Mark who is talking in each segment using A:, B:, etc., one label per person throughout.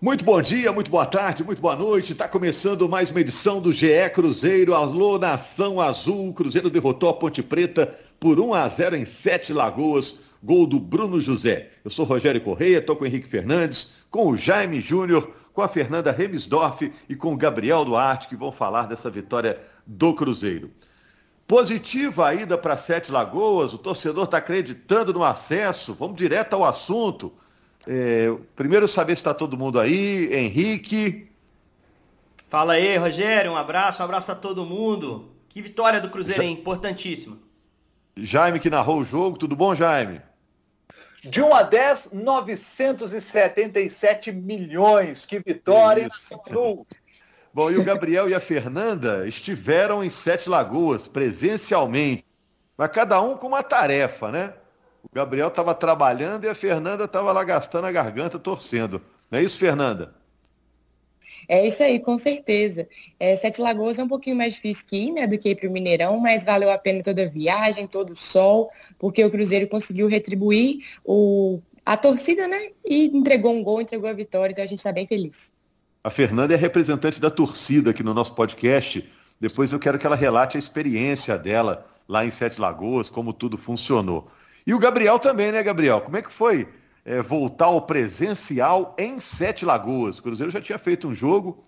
A: Muito bom dia, muito boa tarde, muito boa noite. Está começando mais uma edição do GE Cruzeiro. Alô, Nação Azul. O Cruzeiro derrotou a Ponte Preta por 1 a 0 em Sete Lagoas. Gol do Bruno José. Eu sou Rogério Correia, estou com o Henrique Fernandes, com o Jaime Júnior, com a Fernanda Remisdorf e com o Gabriel Duarte, que vão falar dessa vitória do Cruzeiro. Positiva a ida para Sete Lagoas, o torcedor está acreditando no acesso. Vamos direto ao assunto. É, primeiro saber se está todo mundo aí. Henrique.
B: Fala aí, Rogério. Um abraço, um abraço a todo mundo. Que vitória do Cruzeiro, hein? Importantíssima.
A: Jaime que narrou o jogo. Tudo bom, Jaime?
C: De 1 a 10, 977 milhões. Que vitória!
A: Bom, e o Gabriel e a Fernanda estiveram em Sete Lagoas, presencialmente. Mas cada um com uma tarefa, né? O Gabriel estava trabalhando e a Fernanda estava lá gastando a garganta, torcendo. Não é isso, Fernanda?
D: É isso aí, com certeza. É, Sete Lagoas é um pouquinho mais difícil que ir, né, do que ir para o Mineirão, mas valeu a pena toda a viagem, todo o sol, porque o Cruzeiro conseguiu retribuir o, a torcida, né, e entregou um gol, entregou a vitória, então a gente está bem feliz.
A: A Fernanda é representante da torcida aqui no nosso podcast. Depois eu quero que ela relate a experiência dela lá em Sete Lagoas, como tudo funcionou. E o Gabriel também, né, Gabriel? Como é que foi é, voltar ao presencial em Sete Lagoas? O Cruzeiro já tinha feito um jogo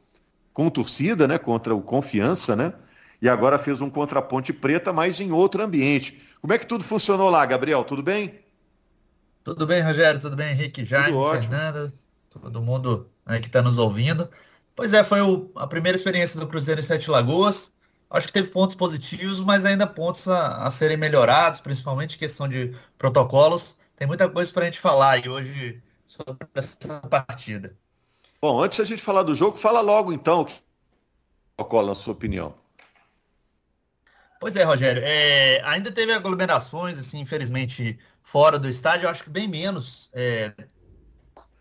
A: com torcida, né, contra o Confiança, né? E agora fez um contra a Ponte Preta, mas em outro ambiente. Como é que tudo funcionou lá, Gabriel? Tudo bem?
E: Tudo bem, Rogério? Tudo bem, Henrique, Jaime, Fernanda, todo mundo né, que está nos ouvindo. Pois é, foi o, a primeira experiência do Cruzeiro em Sete Lagoas. Acho que teve pontos positivos, mas ainda pontos a, a serem melhorados, principalmente questão de protocolos. Tem muita coisa para a gente falar e hoje sobre essa partida.
A: Bom, antes a gente falar do jogo, fala logo então o que protocolo, na sua opinião.
E: Pois é, Rogério. É, ainda teve aglomerações, assim, infelizmente, fora do estádio, acho que bem menos é,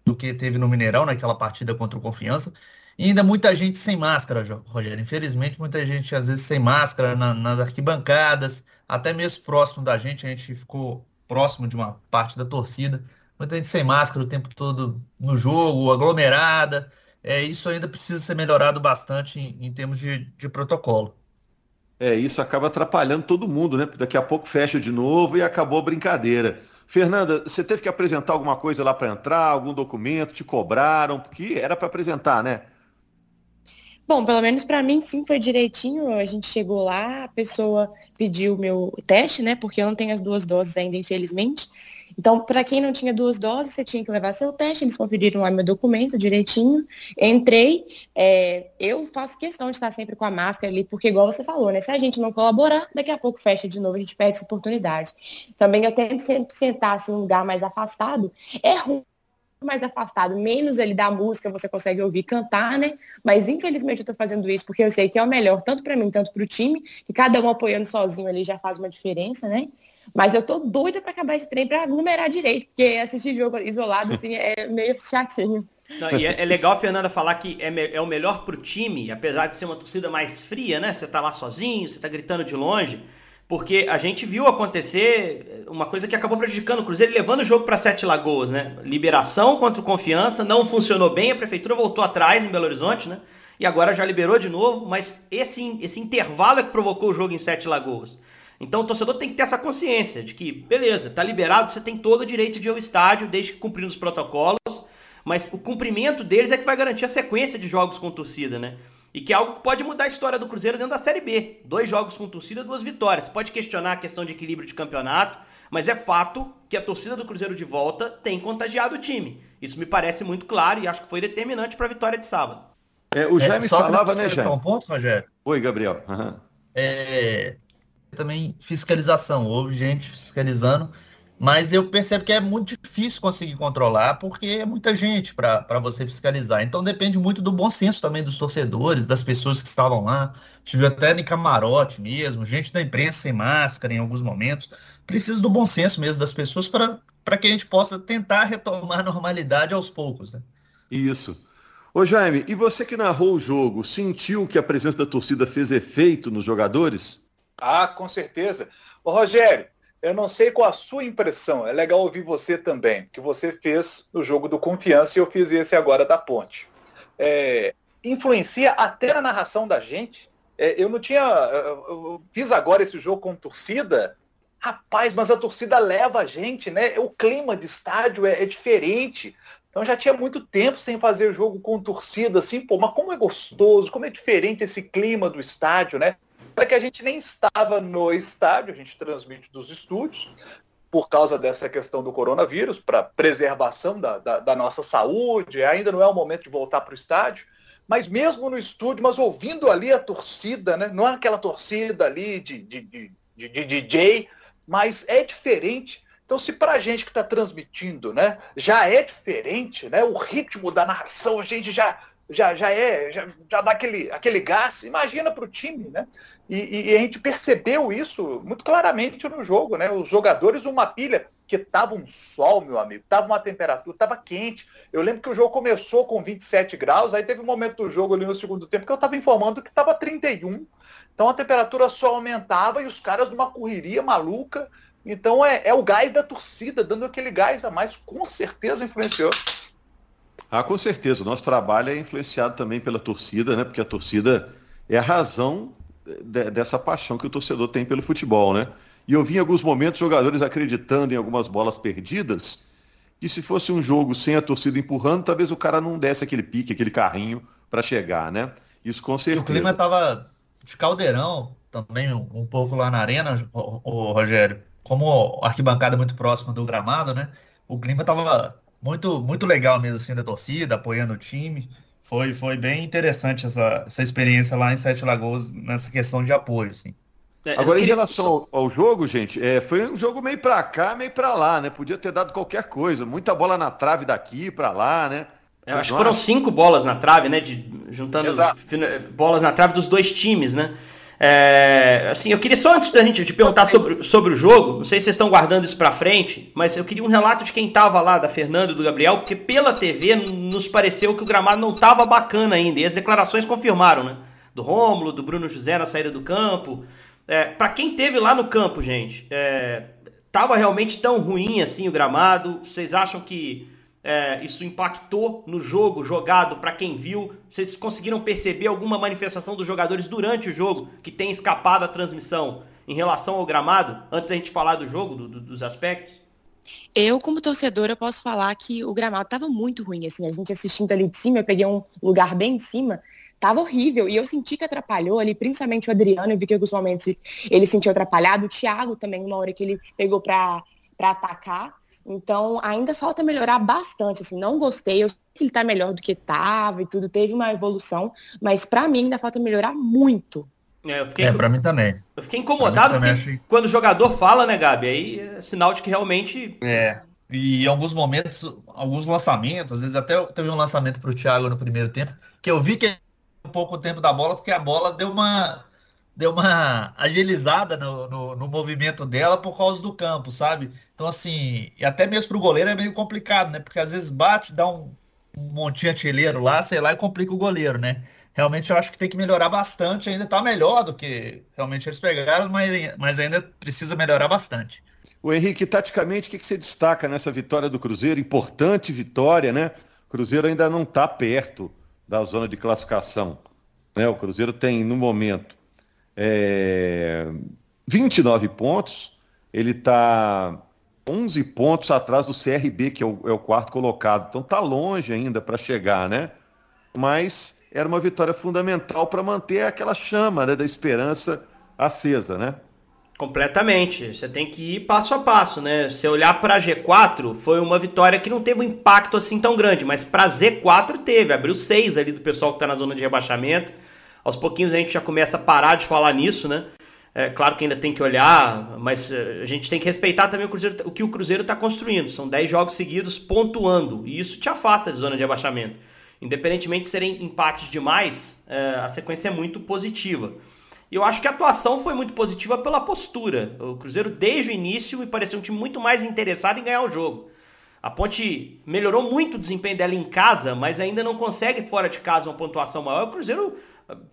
E: do que teve no Mineirão, naquela partida contra o Confiança. E ainda muita gente sem máscara, Rogério. Infelizmente, muita gente às vezes sem máscara na, nas arquibancadas, até mesmo próximo da gente, a gente ficou próximo de uma parte da torcida. Muita gente sem máscara o tempo todo no jogo, aglomerada. É, isso ainda precisa ser melhorado bastante em, em termos de, de protocolo.
A: É, isso acaba atrapalhando todo mundo, né? Daqui a pouco fecha de novo e acabou a brincadeira. Fernanda, você teve que apresentar alguma coisa lá para entrar, algum documento, te cobraram, porque era para apresentar, né?
D: Bom, pelo menos para mim sim foi direitinho. A gente chegou lá, a pessoa pediu o meu teste, né? Porque eu não tenho as duas doses ainda, infelizmente. Então, para quem não tinha duas doses, você tinha que levar seu teste, eles conferiram lá meu documento direitinho. Entrei, é, eu faço questão de estar sempre com a máscara ali, porque igual você falou, né? Se a gente não colaborar, daqui a pouco fecha de novo, a gente perde essa oportunidade. Também eu tento sempre sentar assim, em um lugar mais afastado. É ruim mais afastado, menos ali da música você consegue ouvir cantar, né? Mas infelizmente eu tô fazendo isso porque eu sei que é o melhor, tanto para mim, tanto para o time, que cada um apoiando sozinho ali já faz uma diferença, né? Mas eu tô doida para acabar esse trem para aglomerar direito, porque assistir jogo isolado assim é meio chatinho.
B: Não, e é, é, legal a Fernanda falar que é, é o melhor pro time, apesar de ser uma torcida mais fria, né? Você tá lá sozinho, você tá gritando de longe. Porque a gente viu acontecer uma coisa que acabou prejudicando o Cruzeiro, levando o jogo para Sete Lagoas, né? Liberação contra Confiança, não funcionou bem, a prefeitura voltou atrás em Belo Horizonte, né? E agora já liberou de novo, mas esse, esse intervalo é que provocou o jogo em Sete Lagoas. Então o torcedor tem que ter essa consciência de que, beleza, tá liberado, você tem todo o direito de ir ao estádio, desde que cumprindo os protocolos, mas o cumprimento deles é que vai garantir a sequência de jogos com torcida, né? E que é algo que pode mudar a história do Cruzeiro dentro da Série B. Dois jogos com torcida, duas vitórias. Pode questionar a questão de equilíbrio de campeonato, mas é fato que a torcida do Cruzeiro de volta tem contagiado o time. Isso me parece muito claro e acho que foi determinante para a vitória de sábado.
A: É, o Jaime é, falava, né,
E: Jaime? Um ponto, Rogério.
A: Oi, Gabriel. Uhum.
E: É, também fiscalização. Houve gente fiscalizando mas eu percebo que é muito difícil conseguir controlar, porque é muita gente para você fiscalizar. Então depende muito do bom senso também dos torcedores, das pessoas que estavam lá. Tive até em camarote mesmo, gente da imprensa sem máscara em alguns momentos. Precisa do bom senso mesmo das pessoas para que a gente possa tentar retomar a normalidade aos poucos. Né?
A: Isso. Ô Jaime, e você que narrou o jogo, sentiu que a presença da torcida fez efeito nos jogadores?
C: Ah, com certeza. Ô Rogério, eu não sei qual a sua impressão. É legal ouvir você também, que você fez o jogo do Confiança e eu fiz esse agora da Ponte. É, influencia até na narração da gente. É, eu não tinha. Eu fiz agora esse jogo com torcida. Rapaz, mas a torcida leva a gente, né? O clima de estádio é, é diferente. Então já tinha muito tempo sem fazer jogo com torcida, assim, pô, mas como é gostoso, como é diferente esse clima do estádio, né? Para que a gente nem estava no estádio, a gente transmite dos estúdios, por causa dessa questão do coronavírus, para preservação da, da, da, nossa saúde, ainda não é o momento de voltar para o estádio, mas mesmo no estúdio, mas ouvindo ali a torcida, né? Não é aquela torcida ali de, de, de, de, de DJ, mas é diferente então, se para a gente que está transmitindo, né, já é diferente, né, o ritmo da narração, a gente já já, já é, já, já dá aquele, aquele gás, imagina para o time, né? E, e, a gente percebeu isso muito claramente no jogo, né? Os jogadores, uma pilha, que estava um sol, meu amigo, estava uma temperatura, estava quente. Eu lembro que o jogo começou com 27 graus, aí teve um momento do jogo ali no segundo tempo que eu estava informando que estava 31. Então a temperatura só aumentava e os caras numa correria maluca, então é, é o gás da torcida, dando aquele gás a mais, com certeza influenciou.
A: Ah, com certeza. O nosso trabalho é influenciado também pela torcida, né? Porque a torcida é a razão de, dessa paixão que o torcedor tem pelo futebol, né? E eu vi em alguns momentos jogadores acreditando em algumas bolas perdidas, que se fosse um jogo sem a torcida empurrando, talvez o cara não desse aquele pique, aquele carrinho para chegar, né? Isso com certeza.
E: E o clima tava de caldeirão também um, pouco lá na arena, o, o Rogério como a arquibancada é muito próxima do gramado, né? O clima tava muito, muito legal mesmo, assim, da torcida, apoiando o time. Foi, foi bem interessante essa, essa experiência lá em Sete Lagoas, nessa questão de apoio, assim.
A: É, Agora, queria... em relação ao, ao, jogo, gente, é, foi um jogo meio para cá, meio para lá, né? Podia ter dado qualquer coisa. Muita bola na trave daqui para lá, né?
B: É, acho que foram cinco bolas na trave, né? De, juntando Exato. bolas na trave dos dois times, né? É, assim, eu queria só antes da gente te perguntar sobre, sobre o jogo, não sei se vocês estão guardando isso para frente, mas eu queria um relato de quem estava lá, da Fernanda e do Gabriel, porque pela TV nos pareceu que o gramado não estava bacana ainda, e as declarações confirmaram, né? Do Rômulo, do Bruno José na saída do campo. É, para quem teve lá no campo, gente, é, tava realmente tão ruim assim o gramado? Vocês acham que é, isso impactou no jogo jogado para quem viu? Vocês conseguiram perceber alguma manifestação dos jogadores durante o jogo que tem escapado à transmissão em relação ao gramado? Antes da gente falar do jogo, do, do, dos aspectos?
D: Eu, como torcedora, posso falar que o gramado estava muito ruim. Assim, a gente assistindo ali de cima, eu peguei um lugar bem em cima, tava horrível. E eu senti que atrapalhou ali, principalmente o Adriano, eu vi que alguns momentos ele sentiu atrapalhado. O Thiago também, uma hora que ele pegou para atacar. Então, ainda falta melhorar bastante, assim, não gostei, eu sei que ele tá melhor do que tava e tudo, teve uma evolução, mas para mim ainda falta melhorar muito.
E: É, eu fiquei, é, pra mim também.
B: Eu fiquei incomodado porque achei... quando o jogador fala, né, Gabi, aí é sinal de que realmente...
E: É, e em alguns momentos, alguns lançamentos, às vezes até teve um lançamento pro Thiago no primeiro tempo, que eu vi que um pouco o tempo da bola, porque a bola deu uma deu uma agilizada no, no, no, movimento dela por causa do campo, sabe? Então, assim, e até mesmo para o goleiro é meio complicado, né? Porque às vezes bate, dá um, um montinho artilheiro lá, sei lá, e complica o goleiro, né? Realmente eu acho que tem que melhorar bastante, ainda está melhor do que realmente eles pegaram, mas, mas ainda precisa melhorar bastante.
A: O Henrique, taticamente, o que, que você destaca nessa vitória do Cruzeiro? Importante vitória, né? O Cruzeiro ainda não está perto da zona de classificação. Né? O Cruzeiro tem, no momento, é, 29 pontos, ele está 11 pontos atrás do CRB, que é o, é o quarto colocado. Então está longe ainda para chegar, né? Mas era uma vitória fundamental para manter aquela chama né, da esperança acesa, né?
B: Completamente. Você tem que ir passo a passo, né? Se olhar para G4, foi uma vitória que não teve um impacto assim tão grande, mas para Z4 teve. Abriu seis ali do pessoal que está na zona de rebaixamento. Aos pouquinhos a gente já começa a parar de falar nisso, né? É claro que ainda tem que olhar, mas eh, a gente tem que respeitar também o, Cruzeiro, o que o Cruzeiro está construindo. São 10 jogos seguidos pontuando, e isso te afasta de zona de abaixamento. Independentemente de serem empates demais, é, a sequência é muito positiva. E eu acho que a atuação foi muito positiva pela postura. O Cruzeiro, desde o início, me pareceu um time muito mais interessado em ganhar o jogo. A Ponte melhorou muito o desempenho dela em casa, mas ainda não consegue fora de casa uma pontuação maior. O Cruzeiro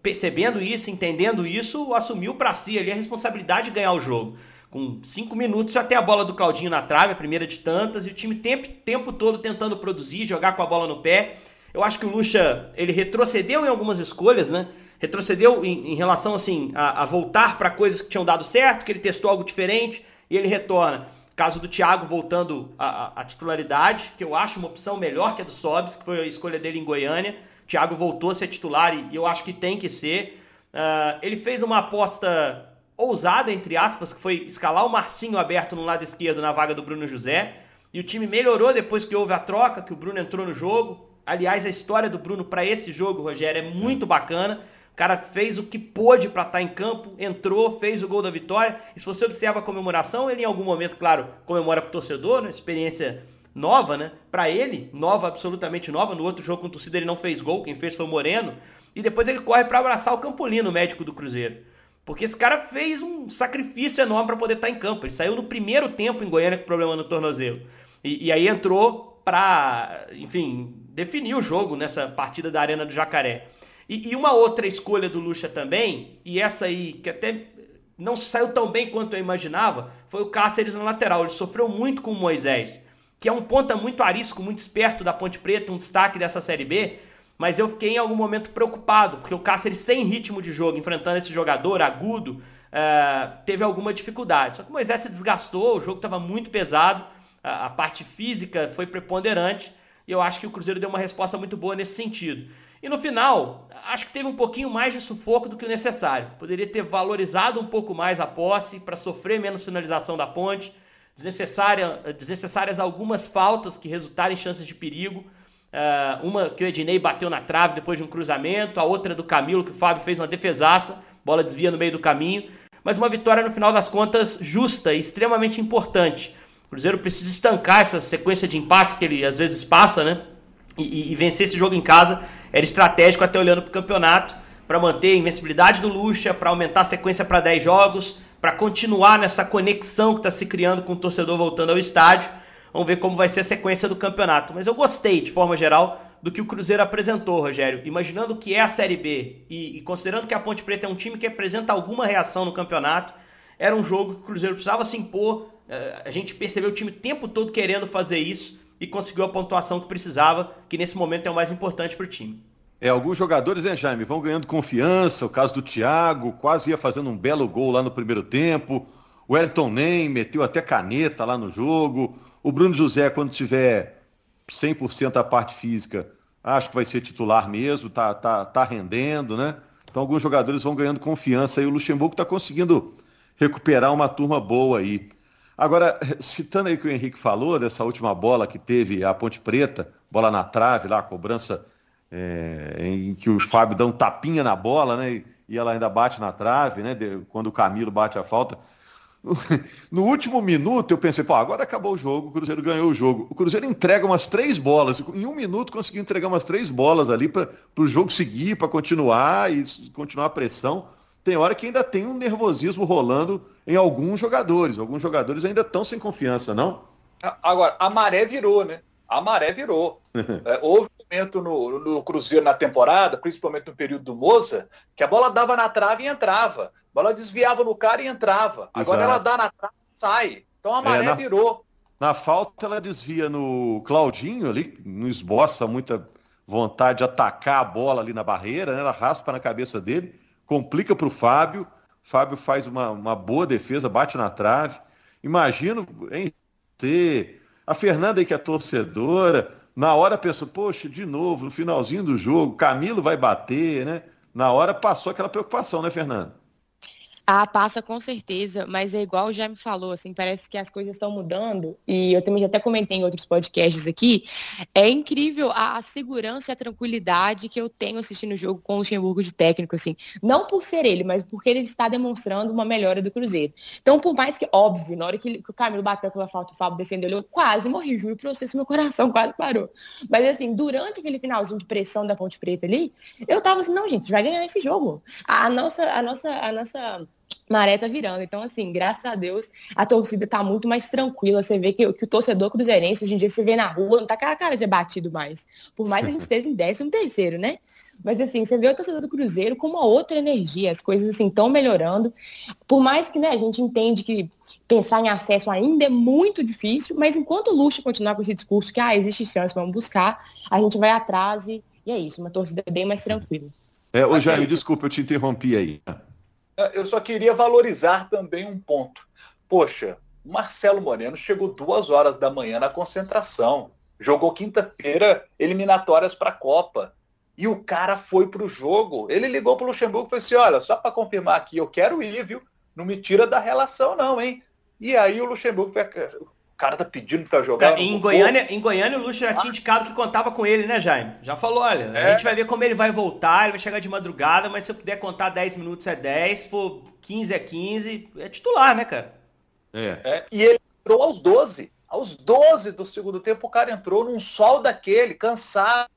B: percebendo isso, entendendo isso, assumiu para si ali a responsabilidade de ganhar o jogo. Com cinco minutos tem a bola do Claudinho na trave, a primeira de tantas, e o time tempo tempo todo tentando produzir, jogar com a bola no pé. Eu acho que o Lucha, ele retrocedeu em algumas escolhas, né? Retrocedeu em, em relação, assim, a, a voltar para coisas que tinham dado certo, que ele testou algo diferente, e ele retorna. Caso do Thiago voltando à, titularidade, que eu acho uma opção melhor que a do Sobs, que foi a escolha dele em Goiânia. Thiago voltou a ser titular e, eu acho que tem que ser. Uh, ele fez uma aposta ousada, entre aspas, que foi escalar o Marcinho aberto no lado esquerdo na vaga do Bruno José. E o time melhorou depois que houve a troca, que o Bruno entrou no jogo. Aliás, a história do Bruno para esse jogo, Rogério, é muito bacana. O cara fez o que pôde para estar tá em campo, entrou, fez o gol da vitória. E se você observa a comemoração, ele em algum momento, claro, comemora pro torcedor, né? experiência nova, né? Para ele, nova, absolutamente nova. No outro jogo com torcida ele não fez gol, quem fez foi o Moreno. E depois ele corre para abraçar o Campolino, médico do Cruzeiro. Porque esse cara fez um sacrifício enorme para poder estar tá em campo. Ele saiu no primeiro tempo em Goiânia com problema no tornozelo. E, e aí entrou para, enfim, definir o jogo nessa partida da Arena do Jacaré. E, e, uma outra escolha do Lucha também, e essa aí que até não saiu tão bem quanto eu imaginava, foi o Cáceres na lateral. Ele sofreu muito com o Moisés, que é um ponta muito arisco, muito esperto da Ponte Preta, um destaque dessa Série B. Mas eu fiquei em algum momento preocupado, porque o Cáceres sem ritmo de jogo, enfrentando esse jogador agudo, uh, teve alguma dificuldade. Só que o Moisés se desgastou, o jogo estava muito pesado, a, a parte física foi preponderante, e eu acho que o Cruzeiro deu uma resposta muito boa nesse sentido. E no final, acho que teve um pouquinho mais de sufoco do que o necessário. Poderia ter valorizado um pouco mais a posse para sofrer menos finalização da ponte. Desnecessária, desnecessárias algumas faltas que resultaram em chances de perigo. Uh, uma que o Ednei bateu na trave depois de um cruzamento, a outra do Camilo, que o Fábio fez uma defesaça, bola desvia no meio do caminho. Mas uma vitória, no final das contas, justa e extremamente importante. O Cruzeiro precisa estancar essa sequência de empates que ele às vezes passa, né? E, e, vencer esse jogo em casa era estratégico até olhando para o campeonato, para manter a invencibilidade do Lucha, para aumentar a sequência para 10 jogos, para continuar nessa conexão que está se criando com o torcedor voltando ao estádio. Vamos ver como vai ser a sequência do campeonato. Mas eu gostei, de forma geral, do que o Cruzeiro apresentou, Rogério. Imaginando que é a Série B e, e considerando que a Ponte Preta é um time que apresenta alguma reação no campeonato, era um jogo que o Cruzeiro precisava se impor. Eh, a gente percebeu o time o tempo todo querendo fazer isso e conseguiu a pontuação que precisava, que nesse momento é o mais importante para o time.
A: É, alguns jogadores, né, Jaime, vão ganhando confiança. O caso do Thiago, quase ia fazendo um belo gol lá no primeiro tempo. O Elton Nem meteu até caneta lá no jogo. O Bruno José, quando tiver 100% a parte física, acho que vai ser titular mesmo, tá, tá, tá rendendo, né? Então alguns jogadores vão ganhando confiança e o Luxemburgo está conseguindo recuperar uma turma boa aí. Agora, citando aí o que o Henrique falou, dessa última bola que teve a Ponte Preta, bola na trave lá, cobrança é, em que o Fábio dá um tapinha na bola, né? E ela ainda bate na trave, né? Quando o Camilo bate a falta. No último minuto eu pensei, pô, agora acabou o jogo, o Cruzeiro ganhou o jogo. O Cruzeiro entrega umas três bolas. Em um minuto conseguiu entregar umas três bolas ali para o jogo seguir, para continuar e continuar a pressão tem hora que ainda tem um nervosismo rolando em alguns jogadores. Alguns jogadores ainda estão sem confiança, não?
C: Agora, a maré virou, né? A maré virou. é, houve um momento no, no, Cruzeiro na temporada, principalmente no período do Moça, que a bola dava na trave e entrava. A bola desviava no cara e entrava. Agora Exato. ela dá na trave e sai. Então a maré é, na, virou.
A: Na falta ela desvia no Claudinho ali, não esboça muita vontade de atacar a bola ali na barreira, né? ela raspa na cabeça dele complica para o Fábio. Fábio faz uma, uma boa defesa, bate na trave. Imagino em você, a Fernanda que é torcedora, na hora pensou, poxa, de novo, no finalzinho do jogo, Camilo vai bater, né? Na hora passou aquela preocupação, né, Fernanda?
D: Ah, passa com certeza, mas é igual já me falou, assim, parece que as coisas estão mudando, e eu também já até comentei em outros podcasts aqui, é incrível a, a segurança e a tranquilidade que eu tenho assistindo o jogo com o Luxemburgo de técnico, assim, não por ser ele, mas porque ele está demonstrando uma melhora do Cruzeiro. Então, por mais que, óbvio, na hora que, ele, que o Camilo bateu pela falta, o Fábio defendeu, eu quase morri, juro pra vocês, meu coração quase parou. Mas, assim, durante aquele finalzinho de pressão da Ponte Preta ali, eu tava assim, não, gente, vai ganhar esse jogo. A, a nossa, a nossa, a nossa maré tá virando. Então, assim, graças a Deus, a torcida tá muito mais tranquila. Você vê que, que o torcedor cruzeirense, hoje em dia, se vê na rua, não tá com a cara de abatido mais. Por mais que a gente esteja em décimo terceiro, né? Mas, assim, você vê o torcedor do Cruzeiro com uma outra energia. As coisas, assim, estão melhorando. Por mais que, né, a gente entende que pensar em acesso ainda é muito difícil, mas enquanto o Luxo continuar com esse discurso que, ah, existe chance, vamos buscar, a gente vai atrás e, e é isso, uma torcida bem mais tranquila.
A: É, ô Jair, desculpa, eu te interrompi aí.
C: Eu só queria valorizar também um ponto. Poxa, Marcelo Moreno chegou duas horas da manhã na concentração. Jogou quinta-feira eliminatórias para a Copa. E o cara foi para o jogo. Ele ligou para o Luxemburgo e falou assim: olha, só para confirmar aqui, eu quero ir, viu? Não me tira da relação, não, hein? E aí o Luxemburgo o cara tá pedindo para jogar.
B: É, em, Goiânia, em Goiânia, o Luxo já tinha indicado que contava com ele, né, Jaime? Já falou: olha, é. a gente vai ver como ele vai voltar, ele vai chegar de madrugada, mas se eu puder contar 10 minutos é 10, se for 15 é 15, é titular, né, cara?
C: É. é. E ele entrou aos 12. Aos 12 do segundo tempo, o cara entrou num sol daquele, cansado,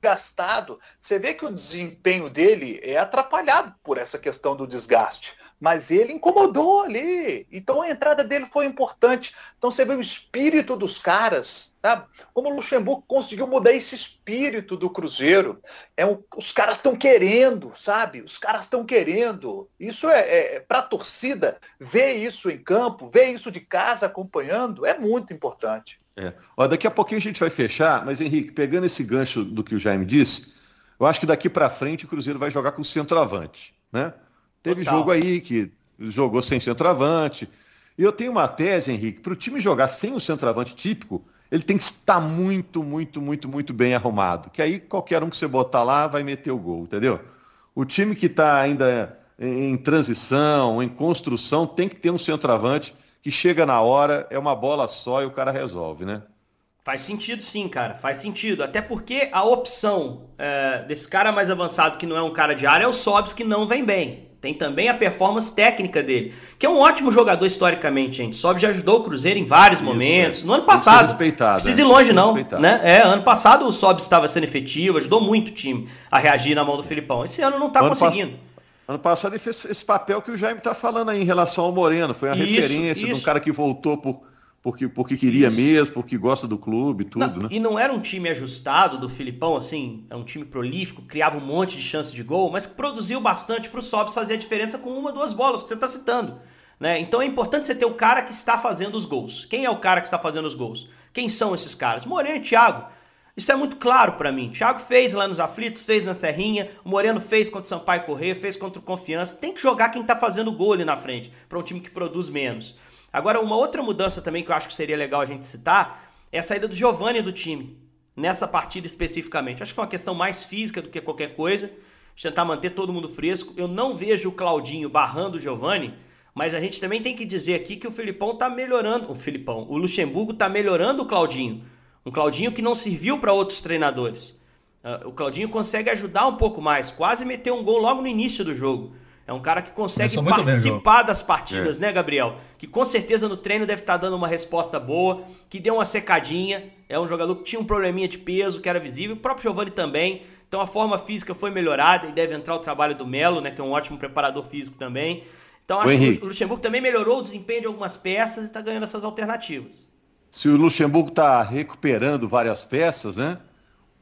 C: gastado. Você vê que o desempenho dele é atrapalhado por essa questão do desgaste mas ele incomodou ali. Então a entrada dele foi importante. Então você vê o espírito dos caras, tá? Como o Luxemburgo conseguiu mudar esse espírito do Cruzeiro. É um, os caras estão querendo, sabe? Os caras estão querendo. Isso é, é, é para a torcida ver isso em campo, ver isso de casa acompanhando, é muito importante.
A: É. Ó, daqui a pouquinho a gente vai fechar, mas Henrique, pegando esse gancho do que o Jaime disse, eu acho que daqui para frente o Cruzeiro vai jogar com o centroavante, né? Teve Total. jogo aí que jogou sem centroavante. E eu tenho uma tese, Henrique, para o time jogar sem o centroavante típico, ele tem que estar muito, muito, muito, muito bem arrumado. Que aí qualquer um que você botar lá vai meter o gol, entendeu? O time que está ainda em transição, em construção, tem que ter um centroavante que chega na hora, é uma bola só e o cara resolve, né?
B: Faz sentido sim, cara. Faz sentido. Até porque a opção é, desse cara mais avançado, que não é um cara de área, é o Sobs, que não vem bem. Tem também a performance técnica dele, que é um ótimo jogador historicamente, gente. Sobe já ajudou o Cruzeiro em vários Isso, momentos. É. No ano passado, precisa ir longe não, né? É, ano passado o Sobe estava sendo efetivo, ajudou muito o time a reagir na mão do Filipão. Esse ano não está conseguindo.
A: Pass... Ano passado ele fez esse papel que o Jaime está falando aí em relação ao Moreno. Foi isso, referência isso. de um cara que voltou por porque, porque queria mesmo, porque gosta do clube, tudo,
B: não,
A: né?
B: E não era um time ajustado do Filipão, assim, é um time prolífico, criava um monte de chance de gol, mas que produziu bastante para o Sobs fazer a diferença com uma, duas bolas, que você está citando. Né? Então é importante você ter o cara que está fazendo os gols. Quem é o cara que está fazendo os gols? Quem são esses caras? Moreno e Thiago. Isso é muito claro para mim. Thiago fez lá nos aflitos, fez na Serrinha, o Moreno fez contra o Sampaio Correr, fez contra o Confiança. Tem que jogar quem está fazendo gol ali na frente, para um time que produz menos. Agora, uma outra mudança também que eu acho que seria legal a gente citar é a saída do Giovani do time, nessa partida especificamente. Acho que foi uma questão mais física do que qualquer coisa, tentar manter todo mundo fresco. Eu não vejo o Claudinho barrando o Giovani, mas a gente também tem que dizer aqui que o Filipão tá melhorando. O Filipão, o Luxemburgo tá melhorando o Claudinho. Um Claudinho que não serviu para outros treinadores. Uh, o Claudinho consegue ajudar um pouco mais, quase meteu um gol logo no início do jogo. É um cara que consegue participar das partidas, é. né, Gabriel? Que com certeza no treino deve estar tá dando uma resposta boa, que deu uma secadinha. É um jogador que tinha um probleminha de peso, que era visível. O próprio Giovani também. Então a forma física foi melhorada e deve entrar o trabalho do Melo, né, que é um ótimo preparador físico também. Então acho que o Luxemburgo também melhorou o desempenho de algumas peças e está ganhando essas alternativas.
A: Se o Luxemburgo está recuperando várias peças, né?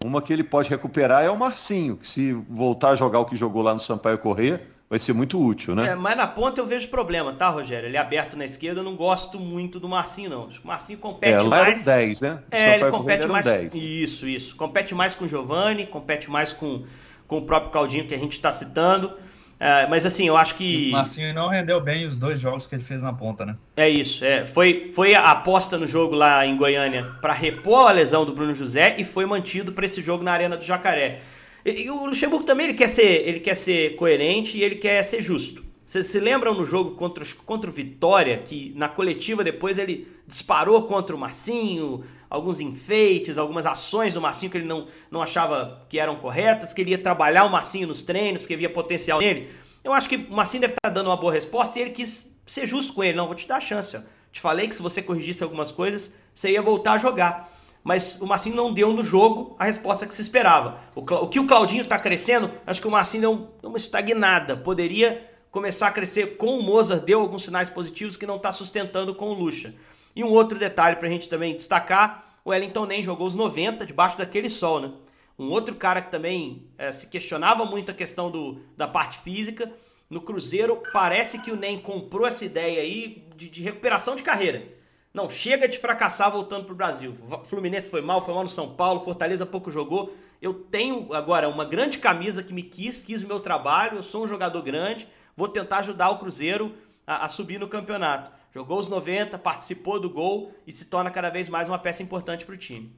A: Uma que ele pode recuperar é o Marcinho, que se voltar a jogar o que jogou lá no Sampaio Corrêa, vai ser muito útil, né?
B: É, mas na ponta eu vejo problema, tá, Rogério? Ele é aberto na esquerda, eu não gosto muito do Marcinho, não. Acho que o Marcinho compete é, lá mais.
A: Era 10, né?
B: É, ele compete mais. 10. Isso, isso. Compete mais com o Giovani, compete mais com, com o próprio Claudinho que a gente está citando. É, mas assim, eu acho que.
E: O Marcinho não rendeu bem os dois jogos que ele fez na ponta, né?
B: É isso. É. Foi, foi a aposta no jogo lá em Goiânia para repor a lesão do Bruno José e foi mantido para esse jogo na Arena do Jacaré. E, o Luxemburgo também ele quer ser, ele quer ser coerente e ele quer ser justo. Vocês se lembram no jogo contra, contra o Vitória, que na coletiva depois ele disparou contra o Marcinho, alguns enfeites, algumas ações do Marcinho que ele não, não achava que eram corretas, queria trabalhar o Marcinho nos treinos, porque via potencial nele. Eu acho que o Marcinho deve estar dando uma boa resposta e ele quis ser justo com ele. Não, vou te dar a chance. Ó. Te falei que se você corrigisse algumas coisas, você ia voltar a jogar mas o Marcinho não deu no jogo a resposta que se esperava. O, o que o Claudinho está crescendo, acho que o Marcinho deu uma estagnada. Poderia começar a crescer com o Mozart, deu alguns sinais positivos que não está sustentando com o Lucha. E um outro detalhe para a gente também destacar, o Wellington nem jogou os 90 debaixo daquele sol, né? Um outro cara que também é, se questionava muito a questão do, da parte física, no Cruzeiro parece que o NEM comprou essa ideia aí de, de recuperação de carreira. Não, chega de fracassar voltando para o Brasil. Fluminense foi mal, foi mal no São Paulo, Fortaleza pouco jogou. Eu tenho agora uma grande camisa que me quis, quis o meu trabalho, eu sou um jogador grande, vou tentar ajudar o Cruzeiro a, a subir no campeonato. Jogou os 90, participou do gol e se torna cada vez mais uma peça importante para o time.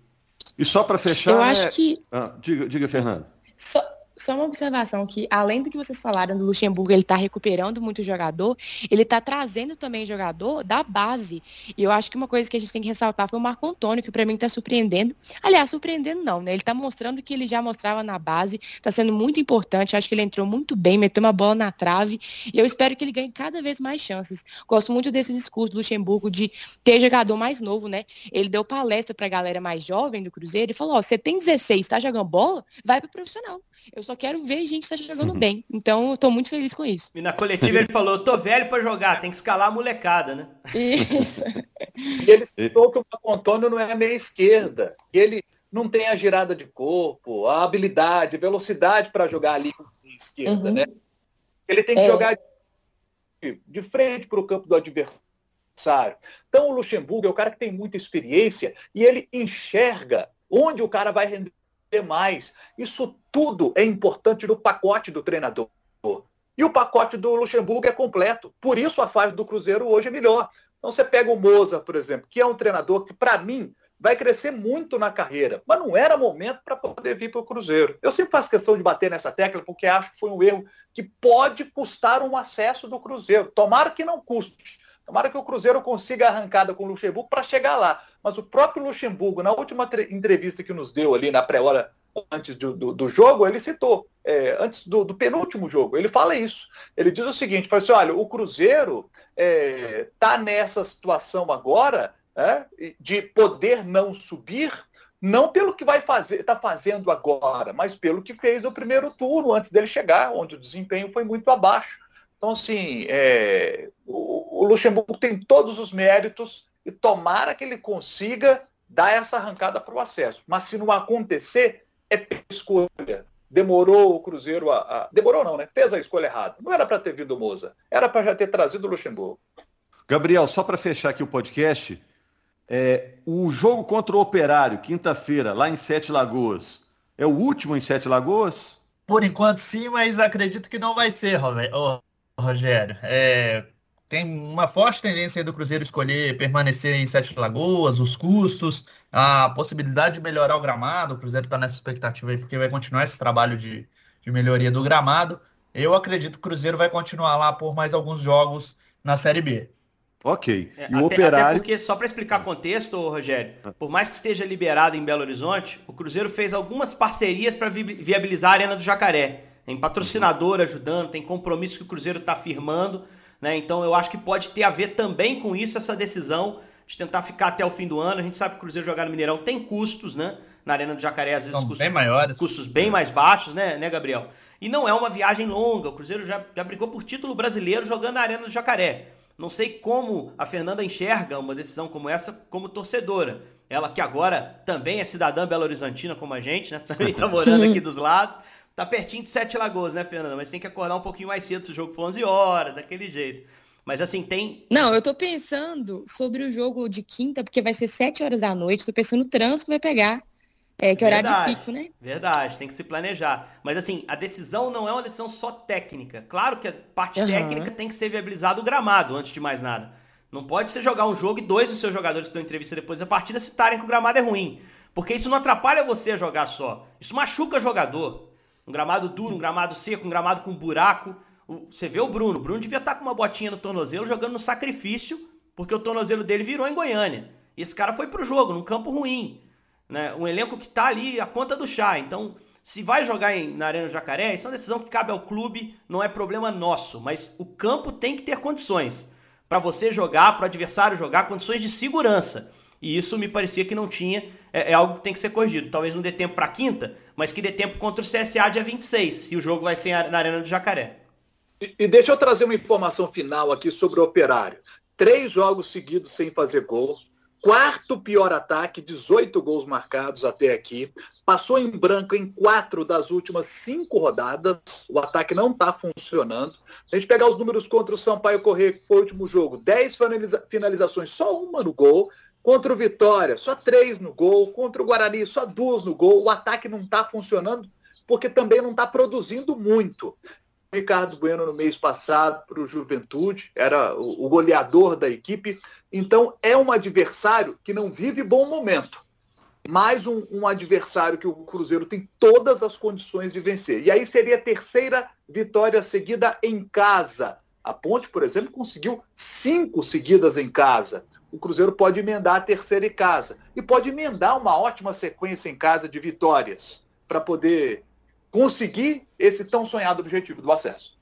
A: E só para fechar.
D: Eu acho né? que.
A: Ah, diga, diga, Fernando.
D: Só, só uma observação que, além do que vocês falaram do Luxemburgo, ele está recuperando muito jogador, ele está trazendo também jogador da base. E eu acho que uma coisa que a gente tem que ressaltar foi o Marco Antônio, que para mim está surpreendendo. Aliás, surpreendendo não, né? Ele está mostrando que ele já mostrava na base, está sendo muito importante. Acho que ele entrou muito bem, meteu uma bola na trave. E eu espero que ele ganhe cada vez mais chances. Gosto muito desse discurso do Luxemburgo de ter jogador mais novo, né? Ele deu palestra para a galera mais jovem do Cruzeiro e falou: Ó, você tem 16, está jogando bola? Vai para profissional. Eu só quero ver gente que está jogando uhum. bem. Então, eu tô muito feliz com isso.
B: E na coletiva ele falou: tô velho para jogar, tem que escalar a molecada, né?
C: Isso. e ele citou que o Marco Antônio não é meia esquerda. Ele não tem a girada de corpo, a habilidade, a velocidade para jogar ali com a esquerda, uhum. né? Ele tem que é. jogar de, de frente para o campo do adversário. Então, o Luxemburgo é o cara que tem muita experiência e ele enxerga onde o cara vai render demais. Isso tudo é importante no pacote do treinador. E o pacote do Luxemburgo é completo. Por isso a fase do Cruzeiro hoje é melhor. Então você pega o Moza, por exemplo, que é um treinador que, para mim, vai crescer muito na carreira, mas não era momento para poder vir para o Cruzeiro. Eu sempre faço questão de bater nessa tecla porque acho que foi um erro que pode custar um acesso do Cruzeiro. Tomara que não custe. Tomara que o Cruzeiro consiga arrancada com o Luxemburgo para chegar lá. Mas o próprio Luxemburgo, na última entrevista que nos deu ali na pré-hora antes do, do, do, jogo, ele citou, é, antes do, do, penúltimo jogo, ele fala isso. Ele diz o seguinte: fala assim, olha, o Cruzeiro está é, tá nessa situação agora é, de poder não subir, não pelo que vai fazer, está fazendo agora, mas pelo que fez no primeiro turno, antes dele chegar, onde o desempenho foi muito abaixo. Então, assim, é, o, o Luxemburgo tem todos os méritos e tomara que ele consiga dar essa arrancada para o acesso. Mas se não acontecer, é escolha. Demorou o Cruzeiro a, a, Demorou não, né? Fez a escolha errada. Não era para ter vindo o Moza. Era para já ter trazido o Luxemburgo.
A: Gabriel, só para fechar aqui o podcast, é, o jogo contra o Operário, quinta-feira, lá em Sete Lagoas, é o último em Sete Lagoas?
E: Por enquanto sim, mas acredito que não vai ser, Rogério. É, tem uma forte tendência do Cruzeiro escolher permanecer em Sete Lagoas, os custos, a possibilidade de melhorar o gramado. O Cruzeiro está nessa expectativa aí porque vai continuar esse trabalho de, de melhoria do gramado. Eu acredito que o Cruzeiro vai continuar lá por mais alguns jogos na Série B.
A: Ok.
B: É, e o até, operário. Até porque, só para explicar contexto, Rogério, por mais que esteja liberado em Belo Horizonte, o Cruzeiro fez algumas parcerias para vi viabilizar a Arena do Jacaré. Tem patrocinador ajudando, tem compromisso que o Cruzeiro está firmando. Né? Então eu acho que pode ter a ver também com isso essa decisão de tentar ficar até o fim do ano. A gente sabe que o Cruzeiro jogar no Mineirão tem custos, né? Na Arena do Jacaré, às vezes
E: São
B: custos
E: bem maiores.
B: Custos bem mais baixos, né, né, Gabriel? E não é uma viagem longa. O Cruzeiro já, já brigou por título brasileiro jogando na Arena do Jacaré. Não sei como a Fernanda enxerga uma decisão como essa como torcedora. Ela que agora também é cidadã belo-horizontina como a gente, né? Também tá morando aqui dos lados. Tá pertinho de Sete Lagoas, né, Fernanda? Mas tem que acordar um pouquinho mais cedo se o jogo for 11 horas, daquele jeito. Mas assim, tem.
D: Não, eu tô pensando sobre o jogo de quinta, porque vai ser 7 horas da noite. Tô pensando no trânsito que vai pegar. É, que é horário de pico, né?
B: Verdade, tem que se planejar. Mas assim, a decisão não é uma decisão só técnica. Claro que a parte uhum. técnica tem que ser viabilizado o gramado, antes de mais nada. Não pode ser jogar um jogo e dois dos seus jogadores que estão em entrevista depois da partida citarem que o gramado é ruim. Porque isso não atrapalha você a jogar só. Isso machuca o jogador. Um gramado duro, um gramado seco, um gramado com buraco. Você vê o Bruno. O Bruno devia estar tá com uma botinha no tornozelo jogando no sacrifício, porque o tornozelo dele virou em Goiânia. E esse cara foi pro jogo, num campo ruim. Né? Um elenco que está ali a conta do chá. Então, se vai jogar em, na Arena Jacaré, isso é uma decisão que cabe ao clube, não é problema nosso. Mas o campo tem que ter condições para você jogar, para o adversário jogar, condições de segurança. E isso me parecia que não tinha, é, é algo que tem que ser corrigido. Talvez não dê tempo para quinta, mas que dê tempo contra o CSA dia 26, se o jogo vai ser na Arena do Jacaré.
C: E, e deixa eu trazer uma informação final aqui sobre o Operário. Três jogos seguidos sem fazer gol, quarto pior ataque, 18 gols marcados até aqui. Passou em branco em quatro das últimas cinco rodadas. O ataque não está funcionando. Se a gente pegar os números contra o Sampaio Corrêa, que foi o último jogo, 10 finalizações, só uma no gol. Contra o Vitória, só três no gol. Contra o Guarani, só duas no gol. O ataque não está funcionando porque também não está produzindo muito. Ricardo Bueno no mês passado para o Juventude, era o goleador da equipe. Então é um adversário que não vive bom momento. Mais um, um, adversário que o Cruzeiro tem todas as condições de vencer. E aí seria a terceira vitória seguida em casa. A Ponte, por exemplo, conseguiu cinco seguidas em casa. O Cruzeiro pode emendar a terceira em casa. E pode emendar uma ótima sequência em casa de vitórias para poder conseguir esse tão sonhado objetivo do acesso.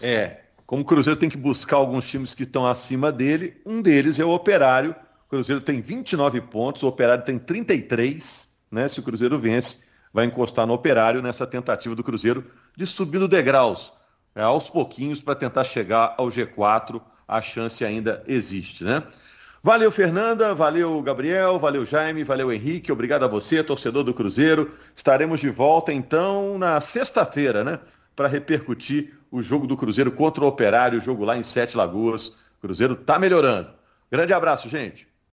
A: É, como o Cruzeiro tem que buscar alguns times que estão acima dele, um deles é o Operário. O Cruzeiro tem 29 pontos, o Operário tem 33, né? Se o Cruzeiro vence, vai encostar no Operário nessa tentativa do Cruzeiro de subir no degraus, é, aos pouquinhos para tentar chegar ao G4. A chance ainda existe, né? Valeu, Fernanda, valeu, Gabriel, valeu, Jaime, valeu, Henrique, obrigado a você, torcedor do Cruzeiro. Estaremos de volta, então, na sexta-feira, né? Para repercutir o jogo do Cruzeiro contra o Operário, o jogo lá em Sete Lagoas. O Cruzeiro está melhorando. Grande abraço, gente.